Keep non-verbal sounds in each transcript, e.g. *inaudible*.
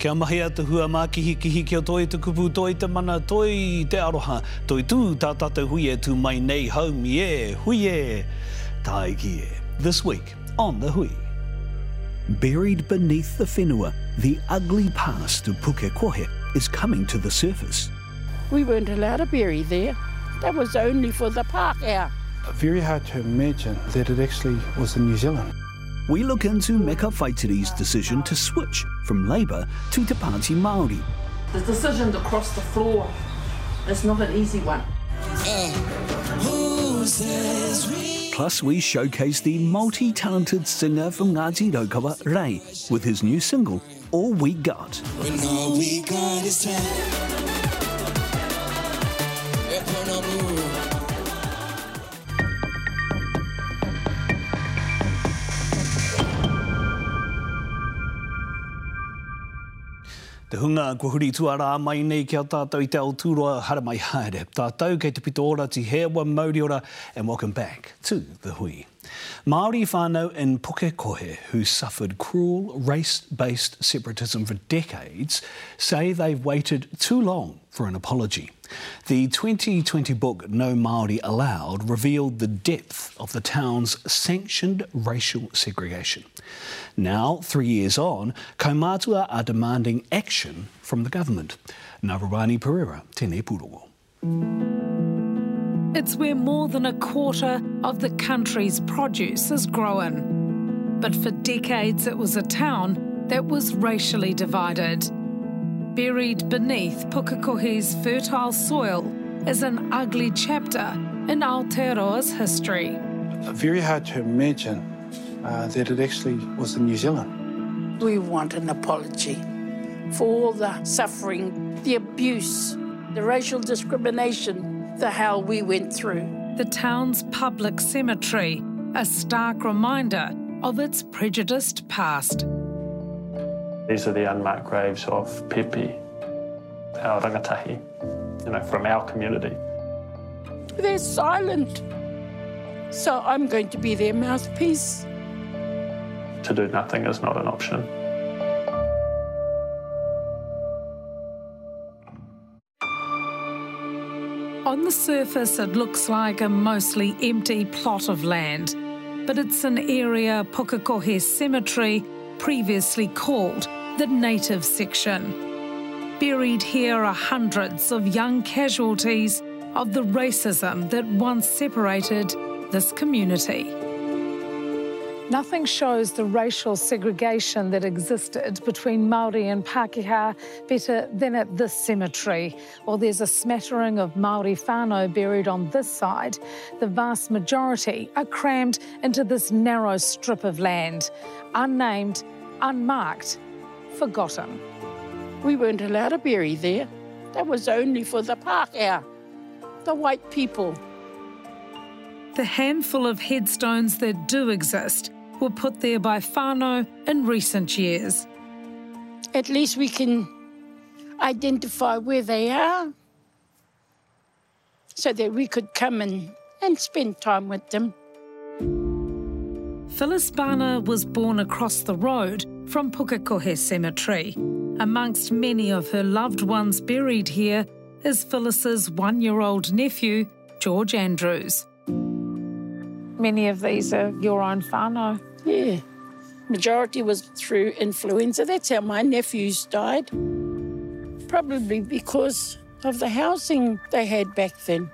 Kia mahi atu hua mā kihi kihi kia toi te kupu toi te mana toi te aroha toi tū tā tātou hui e tū mai nei home yeah hui e tai ki e. This week on the hui. Buried beneath the whenua, the ugly past of Pukekohe is coming to the surface. We weren't allowed to bury there. That was only for the park. Very hard to imagine that it actually was in New Zealand. We look into Meka Whaitiri's decision to switch from Labour to Te Pāti Māori. The decision to cross the floor is not an easy one. Plus, we showcase the multi-talented singer from Ngāti Raukawa, REI, with his new single, All We Got. Te hunga kua huri tuara mai nei kia tātou i te Aotearoa hara mai haere. Tātou kei te pito ora ti hewa mauri ora and welcome back to the hui. Māori whānau in Pukekohe who suffered cruel race-based separatism for decades say they've waited too long for an apology. The 2020 book No Māori Allowed revealed the depth of the town's sanctioned racial segregation. Now, three years on, Kaumātua are demanding action from the government. Narawani Pereira, Tēnei Purongo. It's where more than a quarter of the country's produce is grown. But for decades, it was a town that was racially divided. Buried beneath Pukekohe's fertile soil is an ugly chapter in Aotearoa's history. Very hard to imagine uh, that it actually was in New Zealand. We want an apology for all the suffering, the abuse, the racial discrimination, the hell we went through. The town's public cemetery, a stark reminder of its prejudiced past. These are the unmarked graves of Pepe, our rangatahi, you know, from our community. They're silent. So I'm going to be their mouthpiece. To do nothing is not an option. On the surface, it looks like a mostly empty plot of land, but it's an area Pukekohe Cemetery previously called the Native Section. Buried here are hundreds of young casualties of the racism that once separated this community. Nothing shows the racial segregation that existed between Maori and Pākehā better than at this cemetery. While there's a smattering of Maori whānau buried on this side, the vast majority are crammed into this narrow strip of land, unnamed, unmarked, forgotten. We weren't allowed to bury there. That was only for the park out, the white people. The handful of headstones that do exist were put there by whānau in recent years. At least we can identify where they are so that we could come and, and spend time with them. Phyllis Barner was born across the road from Pukekohe Cemetery. Amongst many of her loved ones buried here is Phyllis's one year old nephew, George Andrews. Many of these are your own whānau. Yeah. Majority was through influenza. That's how my nephews died. Probably because of the housing they had back then.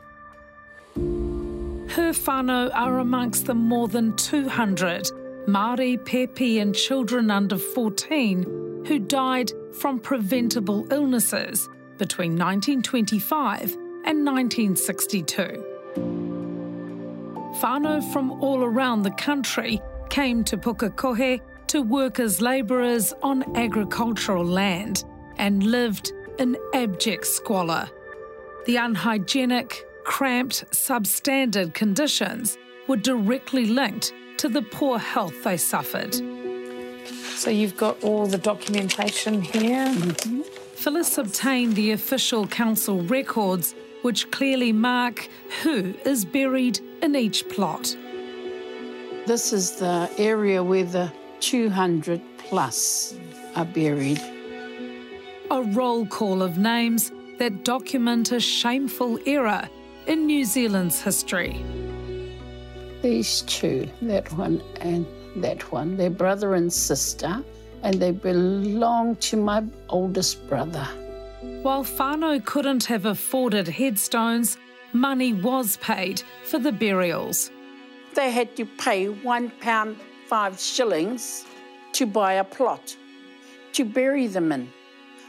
Her whānau are amongst the more than 200 Māori, Pepe and children under 14 who died from preventable illnesses between 1925 and 1962. Whānau from all around the country came to Pukekohe to work as labourers on agricultural land and lived in abject squalor. The unhygienic, cramped, substandard conditions were directly linked to the poor health they suffered. So you've got all the documentation here. Mm-hmm. Phyllis obtained the official council records, which clearly mark who is buried in each plot. This is the area where the 200 plus are buried. a roll call of names that document a shameful era in New Zealand's history. These two, that one and that one, they're brother and sister, and they belong to my oldest brother. While whānau couldn't have afforded headstones, money was paid for the burials. They had to pay one pound five shillings to buy a plot to bury them in.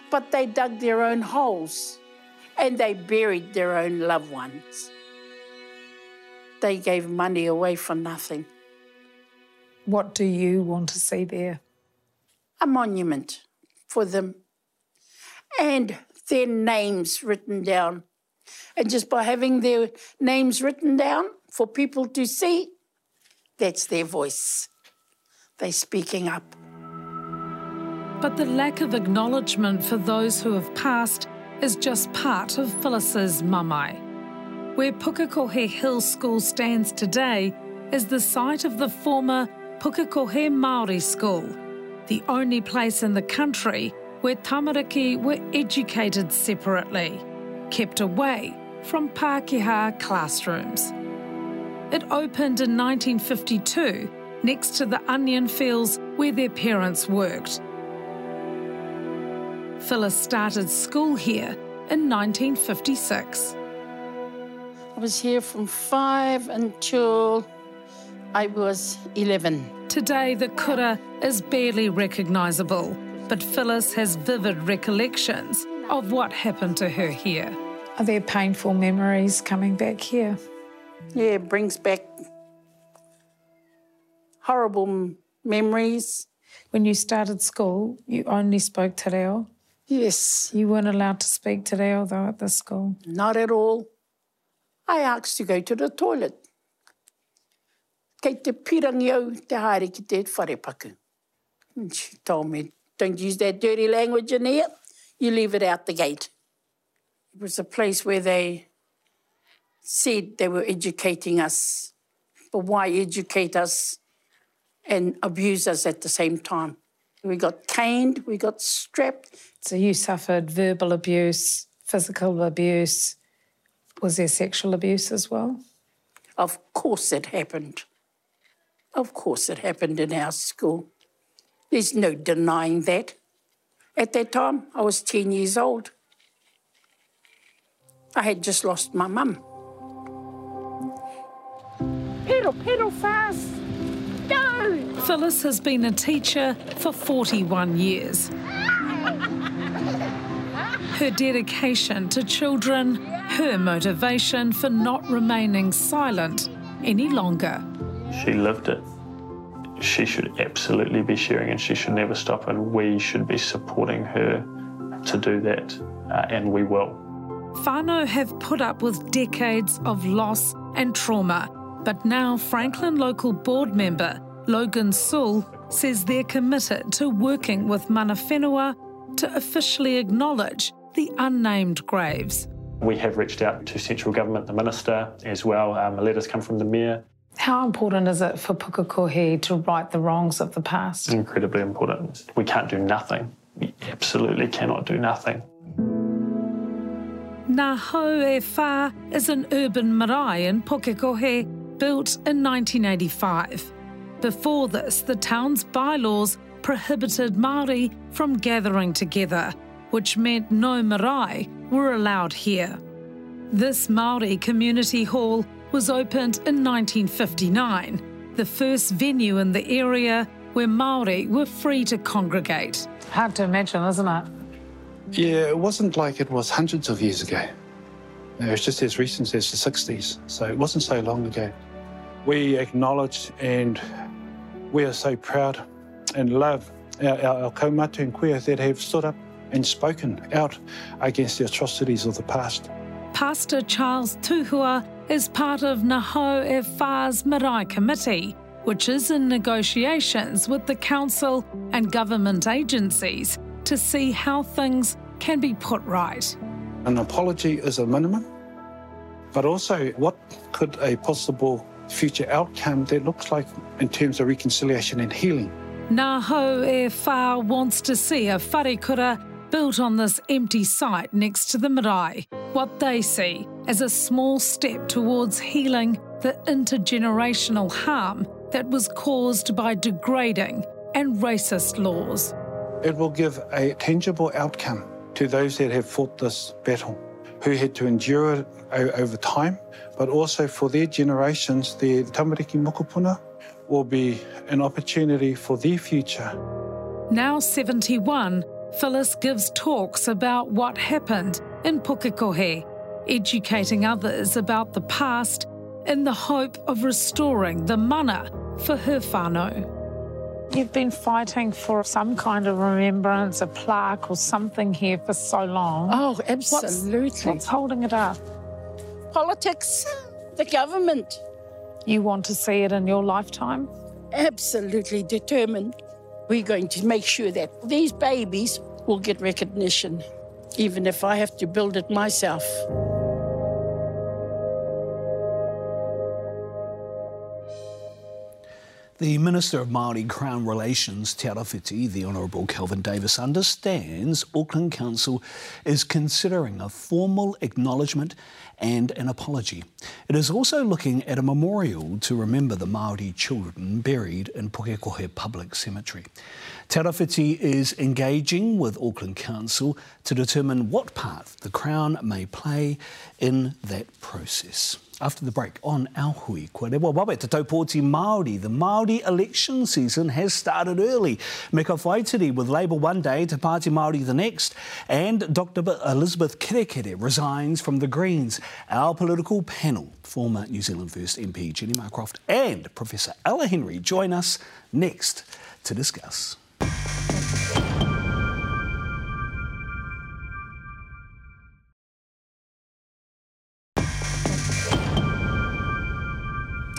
But they dug their own holes and they buried their own loved ones. They gave money away for nothing. What do you want to see there? A monument for them and their names written down. And just by having their names written down for people to see, that's their voice. They're speaking up. But the lack of acknowledgement for those who have passed is just part of Phyllis's mamae. Where Pukekohe Hill School stands today is the site of the former Pukekohe Māori School, the only place in the country where tamariki were educated separately, kept away from Pākehā classrooms. It opened in 1952 next to the onion fields where their parents worked. Phyllis started school here in 1956. I was here from five until I was 11. Today, the kura is barely recognisable, but Phyllis has vivid recollections of what happened to her here. Are there painful memories coming back here? Yeah, it brings back horrible memories. When you started school, you only spoke te reo. Yes, You weren't allowed to speak te reo though at the school. not at all. I asked to go to the toilet. Kei te pirangi au te haere ki te wharepaku. And she told me, don't use that dirty language in here. You leave it out the gate. It was a place where they said they were educating us. But why educate us and abuse us at the same time? We got caned, we got strapped, So you suffered verbal abuse, physical abuse. Was there sexual abuse as well? Of course it happened. Of course it happened in our school. There's no denying that. At that time, I was 10 years old. I had just lost my mum. Pedal, pedal fast. Go! Phyllis has been a teacher for 41 years. Her dedication to children, her motivation for not remaining silent any longer. She lived it. She should absolutely be sharing and she should never stop, and we should be supporting her to do that, uh, and we will. Whānau have put up with decades of loss and trauma, but now Franklin local board member Logan Soole says they're committed to working with mana whenua to officially acknowledge the unnamed graves. We have reached out to central government, the minister as well. Um, a letter's come from the mayor. How important is it for Pukekohe to right the wrongs of the past? Incredibly important. We can't do nothing. We absolutely cannot do nothing. Ngā Hau e Whā is an urban marae in Pukekohe built in 1985. Before this, the town's bylaws prohibited Māori from gathering together, which meant no marae were allowed here. This Māori community hall was opened in 1959, the first venue in the area where Māori were free to congregate. Hard to imagine, isn't it? Yeah, it wasn't like it was hundreds of years ago. It was just as recent as the 60s, so it wasn't so long ago. We acknowledge and we are so proud and love our, our, our kaumatu and kuia that have stood up and spoken out against the atrocities of the past. Pastor Charles Tuhua is part of Ngā Hau e Whā's Marae Committee, which is in negotiations with the council and government agencies to see how things can be put right. An apology is a minimum, but also what could a possible future outcome that looks like in terms of reconciliation and healing. Naho e wants to see a wharekura built on this empty site next to the marae, what they see as a small step towards healing the intergenerational harm that was caused by degrading and racist laws. It will give a tangible outcome to those that have fought this battle, who had to endure it over time, but also for their generations, the tamariki mokopuna will be an opportunity for their future. Now 71, Phyllis gives talks about what happened in Pukekohe, educating others about the past in the hope of restoring the mana for her whānau. You've been fighting for some kind of remembrance, a plaque or something here for so long. Oh, absolutely. What's, what's holding it up? Politics, the government. You want to see it in your lifetime? Absolutely determined. We're going to make sure that these babies will get recognition, even if I have to build it myself. The Minister of Māori Crown Relations, Te Arawhiti, the Honourable Kelvin Davis, understands Auckland Council is considering a formal acknowledgement and an apology. It is also looking at a memorial to remember the Māori children buried in Pukekohe Public Cemetery. Te Arawhiti is engaging with Auckland Council to determine what part the Crown may play in that process after the break on Our Hui. Kua rewa wawe te taupōti Māori. The Māori election season has started early. Meka Whaitiri with Labour one day to Party Māori the next. And Dr Elizabeth Kerekere resigns from the Greens. Our political panel, former New Zealand First MP Jenny Marcroft and Professor Ella Henry join us next to discuss.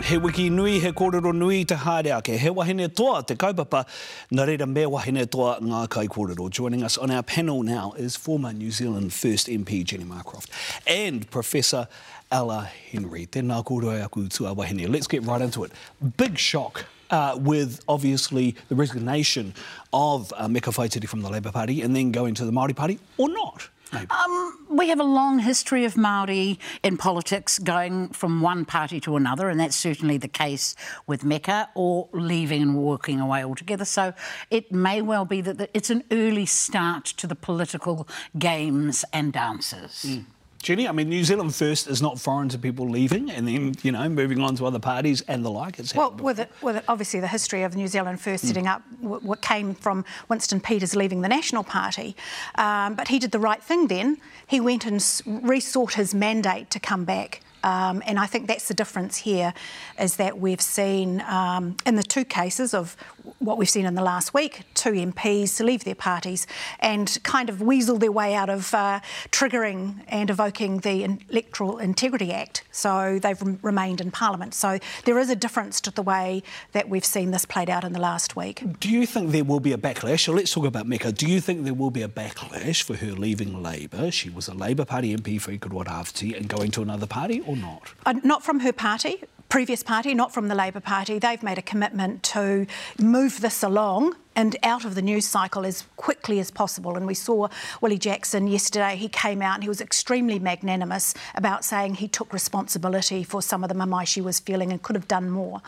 He wiki nui, he kōrero nui te haere ake. He wahine toa te kaupapa, nā reira me wahine toa ngā kai kōrero. Joining us on our panel now is former New Zealand First MP Jenny Marcroft and Professor Ella Henry. Tēnā kōrero aku tua wahine. Let's get right into it. Big shock uh, with obviously the resignation of uh, Meka Whaitiri from the Labour Party and then going to the Māori Party, or not? Um, we have a long history of Maori in politics going from one party to another, and that's certainly the case with Meka, or leaving and walking away altogether. So it may well be that it's an early start to the political games and dances. Mm. Jenny, I mean, New Zealand First is not foreign to people leaving and then, you know, moving on to other parties and the like. It's well, with, it, with it, obviously the history of New Zealand First mm. setting up what came from Winston Peters leaving the National Party. Um, but he did the right thing then. He went and resought his mandate to come back um, and I think that's the difference here, is that we've seen um, in the two cases of what we've seen in the last week, two MPs leave their parties and kind of weasel their way out of uh, triggering and evoking the Electoral Integrity Act. So they've remained in Parliament. So there is a difference to the way that we've seen this played out in the last week. Do you think there will be a backlash? So let's talk about Meka. Do you think there will be a backlash for her leaving Labour? She was a Labour Party MP for Ikaroa and going to another party or not? Uh, not from her party previous party, not from the Labor Party. They've made a commitment to move this along and out of the news cycle as quickly as possible. And we saw Willie Jackson yesterday. He came out and he was extremely magnanimous about saying he took responsibility for some of the mamae she was feeling and could have done more,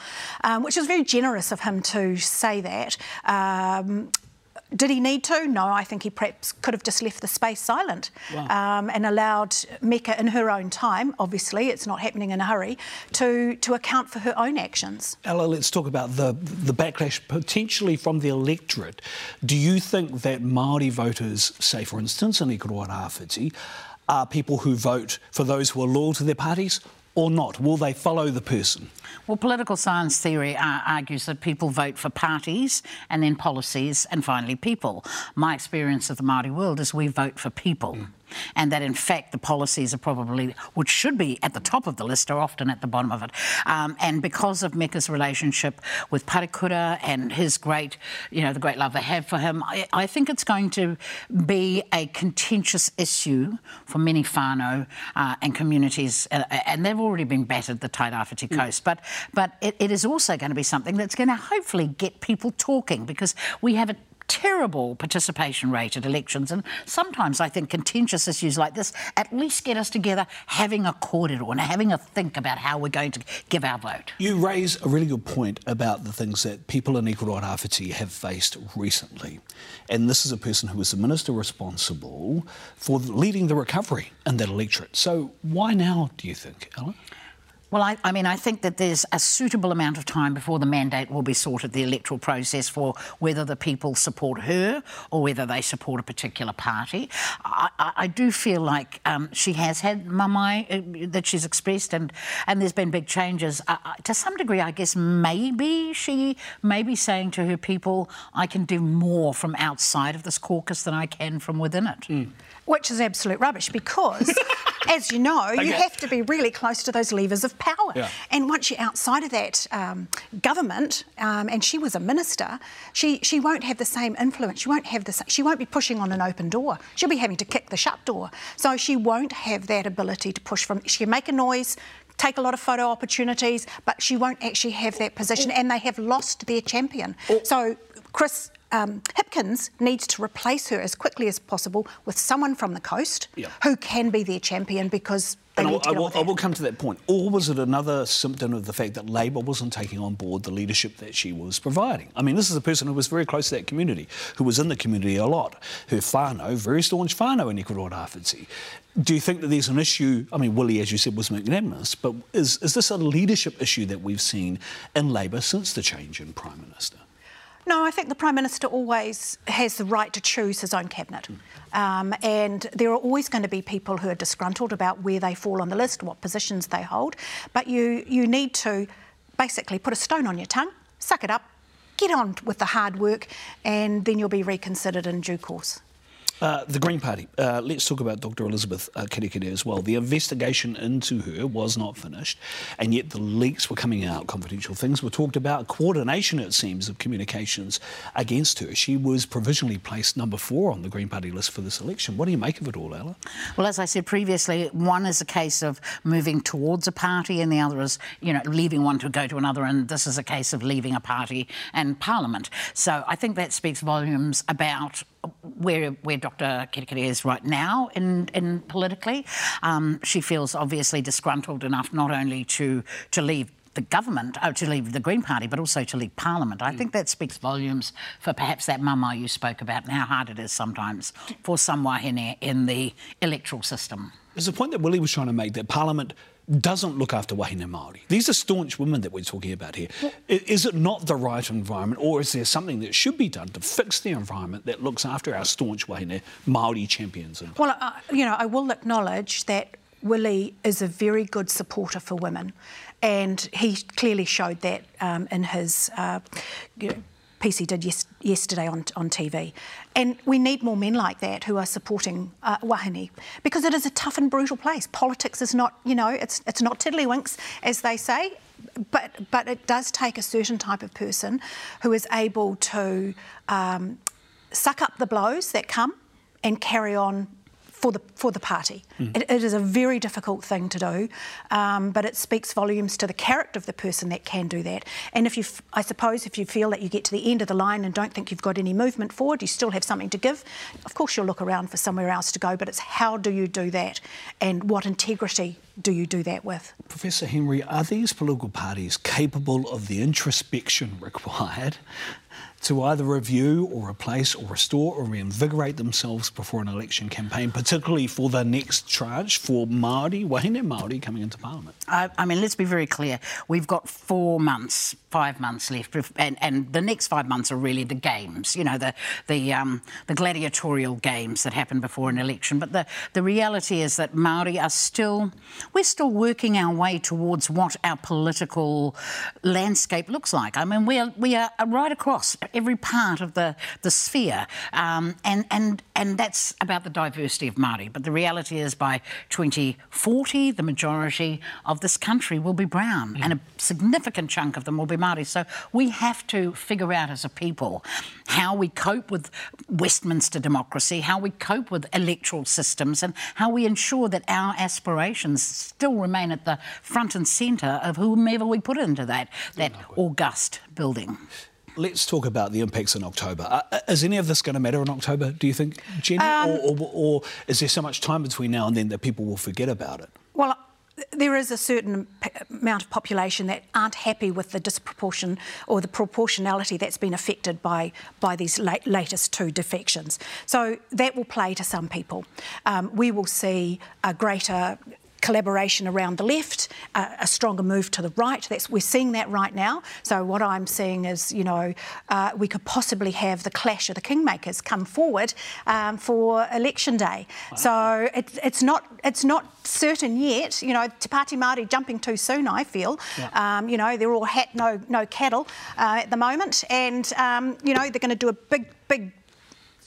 um, which was very generous of him to say that. Um, did he need to? No, I think he perhaps could have just left the space silent wow. um, and allowed Meka in her own time, obviously, it's not happening in a hurry, to, to account for her own actions. Ella, let's talk about the, the backlash potentially from the electorate. Do you think that Māori voters, say for instance in Ikaroa Rāwhiti, are people who vote for those who are loyal to their parties or not? Will they follow the person? Well, political science theory uh, argues that people vote for parties and then policies and finally people. My experience of the Māori world is we vote for people. Mm and that in fact the policies are probably, which should be at the top of the list, are often at the bottom of it. Um, and because of Meka's relationship with Parekura and his great, you know, the great love they have for him, I, I think it's going to be a contentious issue for many whānau uh, and communities, uh, and they've already been battered, the Tairāwhiti mm. coast. But, but it, it is also going to be something that's going to hopefully get people talking because we have a terrible participation rate at elections. And sometimes I think contentious issues like this at least get us together having a corridor and having a think about how we're going to give our vote. You raise a really good point about the things that people in Ikaroa Rāwhiti have faced recently. And this is a person who was the minister responsible for leading the recovery in that electorate. So why now, do you think, Ella? Well, I, I, mean, I think that there's a suitable amount of time before the mandate will be sorted, the electoral process for whether the people support her or whether they support a particular party. I, I, I do feel like um, she has had mamae uh, that she's expressed, and, and there's been big changes. Uh, to some degree, I guess maybe she may be saying to her people, I can do more from outside of this caucus than I can from within it. Mm. Which is absolute rubbish because, *laughs* as you know, okay. you have to be really close to those levers of power. Yeah. And once you're outside of that um, government, um, and she was a minister, she she won't have the same influence. She won't have the she won't be pushing on an open door. She'll be having to kick the shut door. So she won't have that ability to push from. She can make a noise, take a lot of photo opportunities, but she won't actually have that position, and they have lost their champion. So Chris um, Hipkins needs to replace her as quickly as possible with someone from the coast yeah. who can be their champion because I, I, will, I, will, come to that point. Or was it another symptom of the fact that Labor wasn't taking on board the leadership that she was providing? I mean, this is a person who was very close to that community, who was in the community a lot, her whānau, very staunch whānau in Ikaroa Rāwhiti. Do you think that there's an issue? I mean, Willie, as you said, was magnanimous, but is, is this a leadership issue that we've seen in Labor since the change in Prime Minister? No, I think the Prime Minister always has the right to choose his own cabinet. Um, and there are always going to be people who are disgruntled about where they fall on the list, what positions they hold. But you, you need to basically put a stone on your tongue, suck it up, get on with the hard work, and then you'll be reconsidered in due course. Uh, the Green Party. Uh, let's talk about Dr. Elizabeth uh, Kerekere as well. The investigation into her was not finished, and yet the leaks were coming out. Confidential things were talked about. Coordination, it seems, of communications against her. She was provisionally placed number four on the Green Party list for this election. What do you make of it all, Ella? Well, as I said previously, one is a case of moving towards a party, and the other is, you know, leaving one to go to another. And this is a case of leaving a party and Parliament. So I think that speaks volumes about where where Dr. Kerekere is right now in, in politically. Um, she feels obviously disgruntled enough not only to to leave the government, uh, to leave the Green Party, but also to leave Parliament. I mm. think that speaks volumes for perhaps that mamae you spoke about and how hard it is sometimes for some wahine in the electoral system. There's a point that Willie was trying to make that Parliament doesn't look after wahine Māori. These are staunch women that we're talking about here. Is it not the right environment, or is there something that should be done to fix the environment that looks after our staunch wahine Māori champions? Well, uh, you know, I will acknowledge that Willie is a very good supporter for women, and he clearly showed that um, in his uh, piece he did yes, yesterday on, on TV. And we need more men like that who are supporting uh, wahine because it is a tough and brutal place. Politics is not, you know, it's, it's not tiddlywinks, as they say, but, but it does take a certain type of person who is able to um, suck up the blows that come and carry on for the for the party. Mm. It, it is a very difficult thing to do, um, but it speaks volumes to the character of the person that can do that. And if you, I suppose, if you feel that you get to the end of the line and don't think you've got any movement forward, you still have something to give. Of course, you'll look around for somewhere else to go, but it's how do you do that, and what integrity do you do that with? Professor Henry, are these political parties capable of the introspection *laughs* required to either review or replace or restore or reinvigorate themselves before an election campaign, particularly for the next tranche for Māori, wahine Māori coming into Parliament? I, I, mean, let's be very clear. We've got four months, five months left, and, and the next five months are really the games, you know, the the, um, the gladiatorial games that happen before an election. But the, the reality is that Māori are still, we're still working our way towards what our political landscape looks like. I mean, we are, we are right across every part of the, the sphere. Um, and, and, and that's about the diversity of Māori. But the reality is by 2040, the majority of this country will be brown mm. and a significant chunk of them will be Māori. So we have to figure out as a people how we cope with Westminster democracy, how we cope with electoral systems and how we ensure that our aspirations still remain at the front and centre of whomever we put into that, that august building. Let's talk about the impacts in October. Uh, is any of this going to matter in October, do you think, Jenny? Um, or, or, or is there so much time between now and then that people will forget about it? Well, there is a certain p- amount of population that aren't happy with the disproportion or the proportionality that's been affected by by these late, latest two defections. So that will play to some people. Um, we will see a greater collaboration around the left, uh, a stronger move to the right. That's, we're seeing that right now. So what I'm seeing is, you know, uh, we could possibly have the clash of the kingmakers come forward um, for election day. Wow. So it, it's not it's not certain yet. You know, Te Pāti Māori jumping too soon. I feel. Yeah. Um, you know, they're all hat no no cattle uh, at the moment, and um, you know they're going to do a big big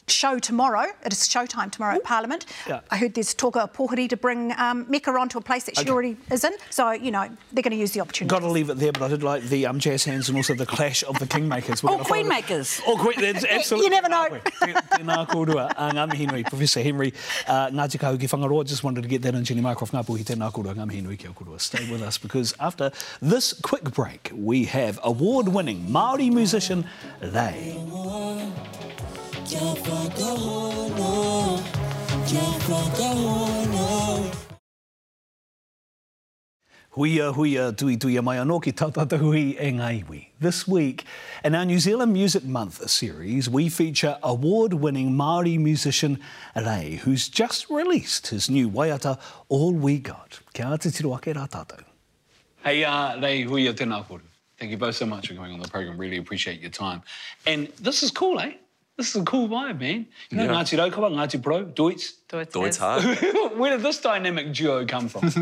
show tomorrow. It is showtime tomorrow Ooh. at Parliament. Yeah. I heard there's talk of pōwhiri to bring um, Meka onto a place that she okay. already is in. So, you know, they're going to use the opportunity. Got to leave it there, but I did like the um, jazz hands and also the clash of the kingmakers. Or queenmakers. Or queen, that's *laughs* absolutely. you never know. Tēnā kōrua. Uh, Ngami Henry, Professor Henry, uh, Ngāti Kahu ki Whangaroa, just wanted to get that in Jenny Marcroft. Ngā puhi tēnā kōrua, Ngami Henry kia kōrua. Stay with us because after this quick break, we have award-winning Māori musician Huia huia tui tui mai anō ki tautata hui e ngaiwi. This week, in our New Zealand Music Month series, we feature award-winning Māori musician Ray, who's just released his new waiata, All We Got. Kia te tiro ake rā tātou. Hey, uh, Ray, huia tēnā kōru. Thank you both so much for coming on the program. Really appreciate your time. And this is cool, eh? This is a cool vibe, man. You know, yeah. Ngāti Raukawa, Ngāti Pro, Deutz. Deutz, Deutz hard. *laughs* Where did this dynamic duo come from?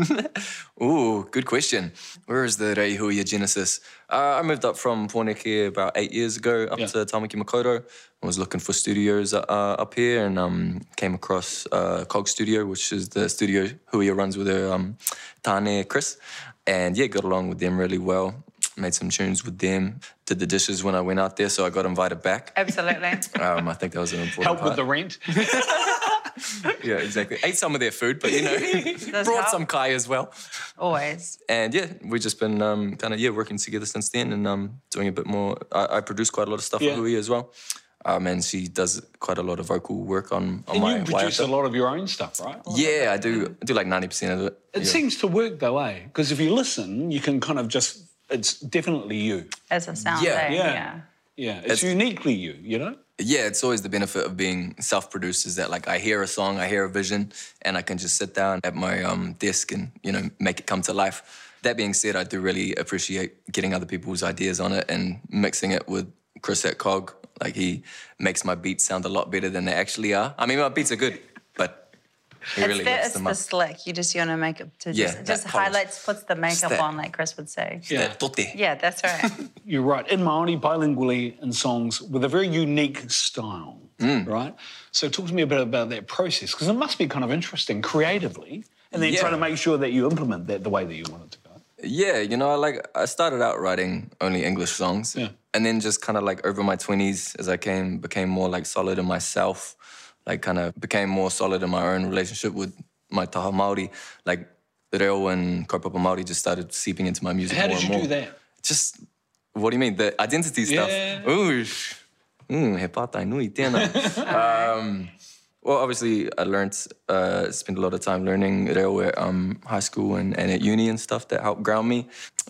*laughs* Ooh, good question. Where is the Reihuia genesis? Uh, I moved up from Pōneke about eight years ago up yeah. to Tamaki Makaurau. I was looking for studios uh, up here and um, came across uh, Cog Studio, which is the studio Huia runs with her um, Tane Chris. And yeah, got along with them really well made some tunes with them, did the dishes when I went out there, so I got invited back. Absolutely. *laughs* Um, I think that was an important Help part. with the rent. *laughs* *laughs* yeah, exactly. Ate some of their food, but you know, brought help. some kai as well. Always. And yeah, we've just been um, kind of yeah working together since then, and um, doing a bit more. I, I produce quite a lot of stuff yeah. for Hui as well. Um, and she does quite a lot of vocal work on, on and my. you produce a lot of your own stuff, right? Yeah, I do. I do like ninety percent of it. It yeah. seems to work though, eh? Because if you listen, you can kind of just it's definitely you. As a sound yeah. yeah. yeah. Yeah, it's, it's, uniquely you, you know? Yeah, it's always the benefit of being self-produced is that like I hear a song, I hear a vision, and I can just sit down at my um, desk and, you know, make it come to life. That being said, I do really appreciate getting other people's ideas on it and mixing it with Chris at Cog. Like he makes my beats sound a lot better than they actually are. I mean, my beats are good, but he it's really the, lifts it's them the up. slick. You just you want to make it to Yeah, just, just highlights, puts the makeup that- on, like Chris would say. Yeah. Tote. Yeah, that's right. *laughs* *laughs* You're right. In Māori, bilingually in songs with a very unique style, Mm. right? So talk to me a bit about that process, because it must be kind of interesting creatively, and then Yeah. trying to make sure that you implement that the way that you want it to go. Yeah, you know, I like I started out writing only English songs, Yeah. and then just kind of like over my twenties, as I came became more like solid in myself, like kind of became more solid in my own relationship with my taha Maori, like the reo and kaupapa Maori just started seeping into my music How more did and you more. do that? Just what do you mean the identity stuff? Yeah. Ooh, mm, he pātai nui tēnā. *laughs* um, well, obviously, I learned, uh, spent a lot of time learning at um, high school and, and at uni and stuff that helped ground me.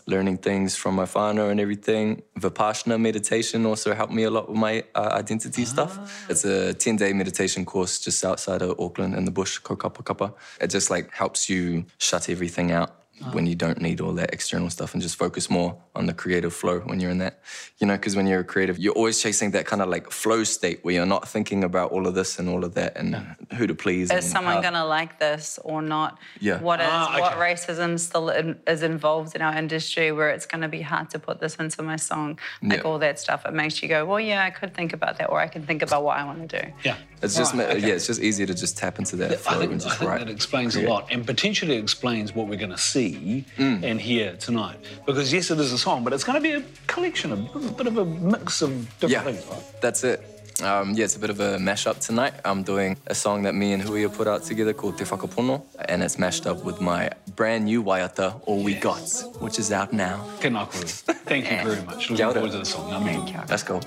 Learning things from my whānau and everything. Vipassana meditation also helped me a lot with my uh, identity stuff. It's a 10-day meditation course just outside of Auckland in the bush, Kaukapakapa. It just like helps you shut everything out when you don't need all that external stuff and just focus more on the creative flow when you're in that. You know, because when you're a creative, you're always chasing that kind of like flow state where you're not thinking about all of this and all of that and who to please. Is and someone how- going to like this or not? Yeah. What is Ah, what racism still in, is involved in our industry where it's going to be hard to put this into my song, like Yeah. all that stuff. It makes you go, well, yeah, I could think about that, or I can think about what I want to do. Yeah. It's just Right, okay. yeah, it's just easier to just tap into that I flow think, and I think write. that explains create. a lot and potentially explains what we're going to see Mm. and hear tonight. Because, yes, it is a song, but it's going to be a collection, a bit of a mix of different Yeah, things, right? that's it. Um, yeah, it's a bit of a mashup tonight. I'm doing a song that me and Huia put out together called Te Whakapono, and it's mashed up with my brand new waiata, All We Got, which is out now. Tēnā koe. Thank you *laughs* very much. Looking forward to the song. Ngā mihi. Let's go.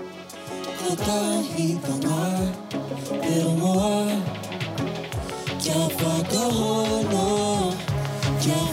Kia whakahono,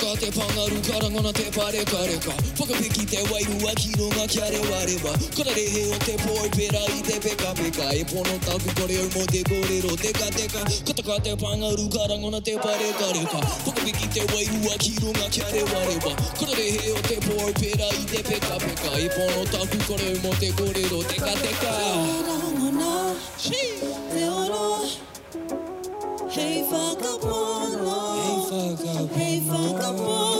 Te. Ki te te pangaru karangona te pare kareka. Whakapiki te wairua ki runga kia re warewa Kora rehe o te poi pera i te peka peka. E pono taku kore au mo te kōrero teka teka Kata kā te pangaru karangona te pare kareka. Whakapiki te wairua ki runga kia re warewa Kora rehe o te poi pera i te peka peka. E pono taku kore au mo te kōrero teka teka Karangona Te oro Hei whakapono Hei whakapono Hei whakapono Hei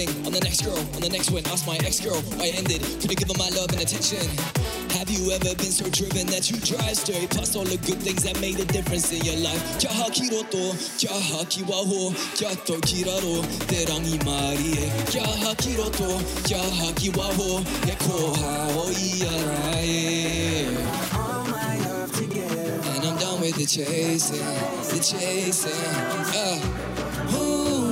thing, on the next girl, on the next win. Ask my ex-girl why I ended. Couldn't give her my love and attention. Have you ever been so driven that you drive straight past all the good things that made a difference in your life? Kia haki roto, kia haki waho, kia toki raro, te rangi maari e. Kia haki roto, kia haki waho, e koha o ia rai And I'm done with the chasing, the chasing. Uh.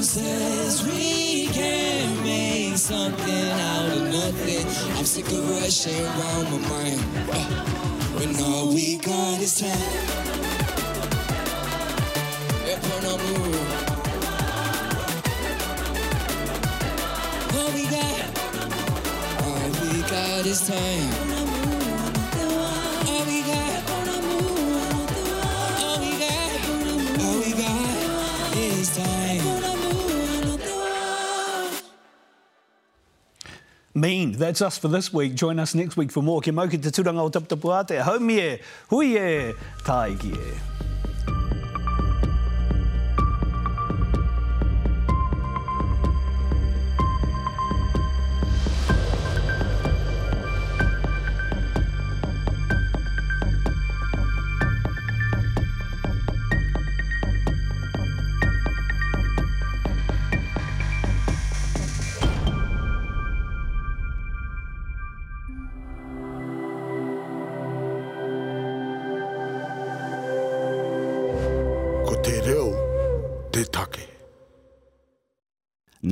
Says we can make something out of nothing? I'm sick of rushing around my mind. Uh. When all we got is time. All we got, all we got is time. All Mean, that's us for this week. Join us next week for more. Ke mau ki te turanga o taputapu a te haumi e, hui e, taiki e.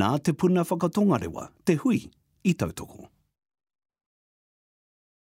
Nā te puna whakatongarewa, te hui, i tautoko.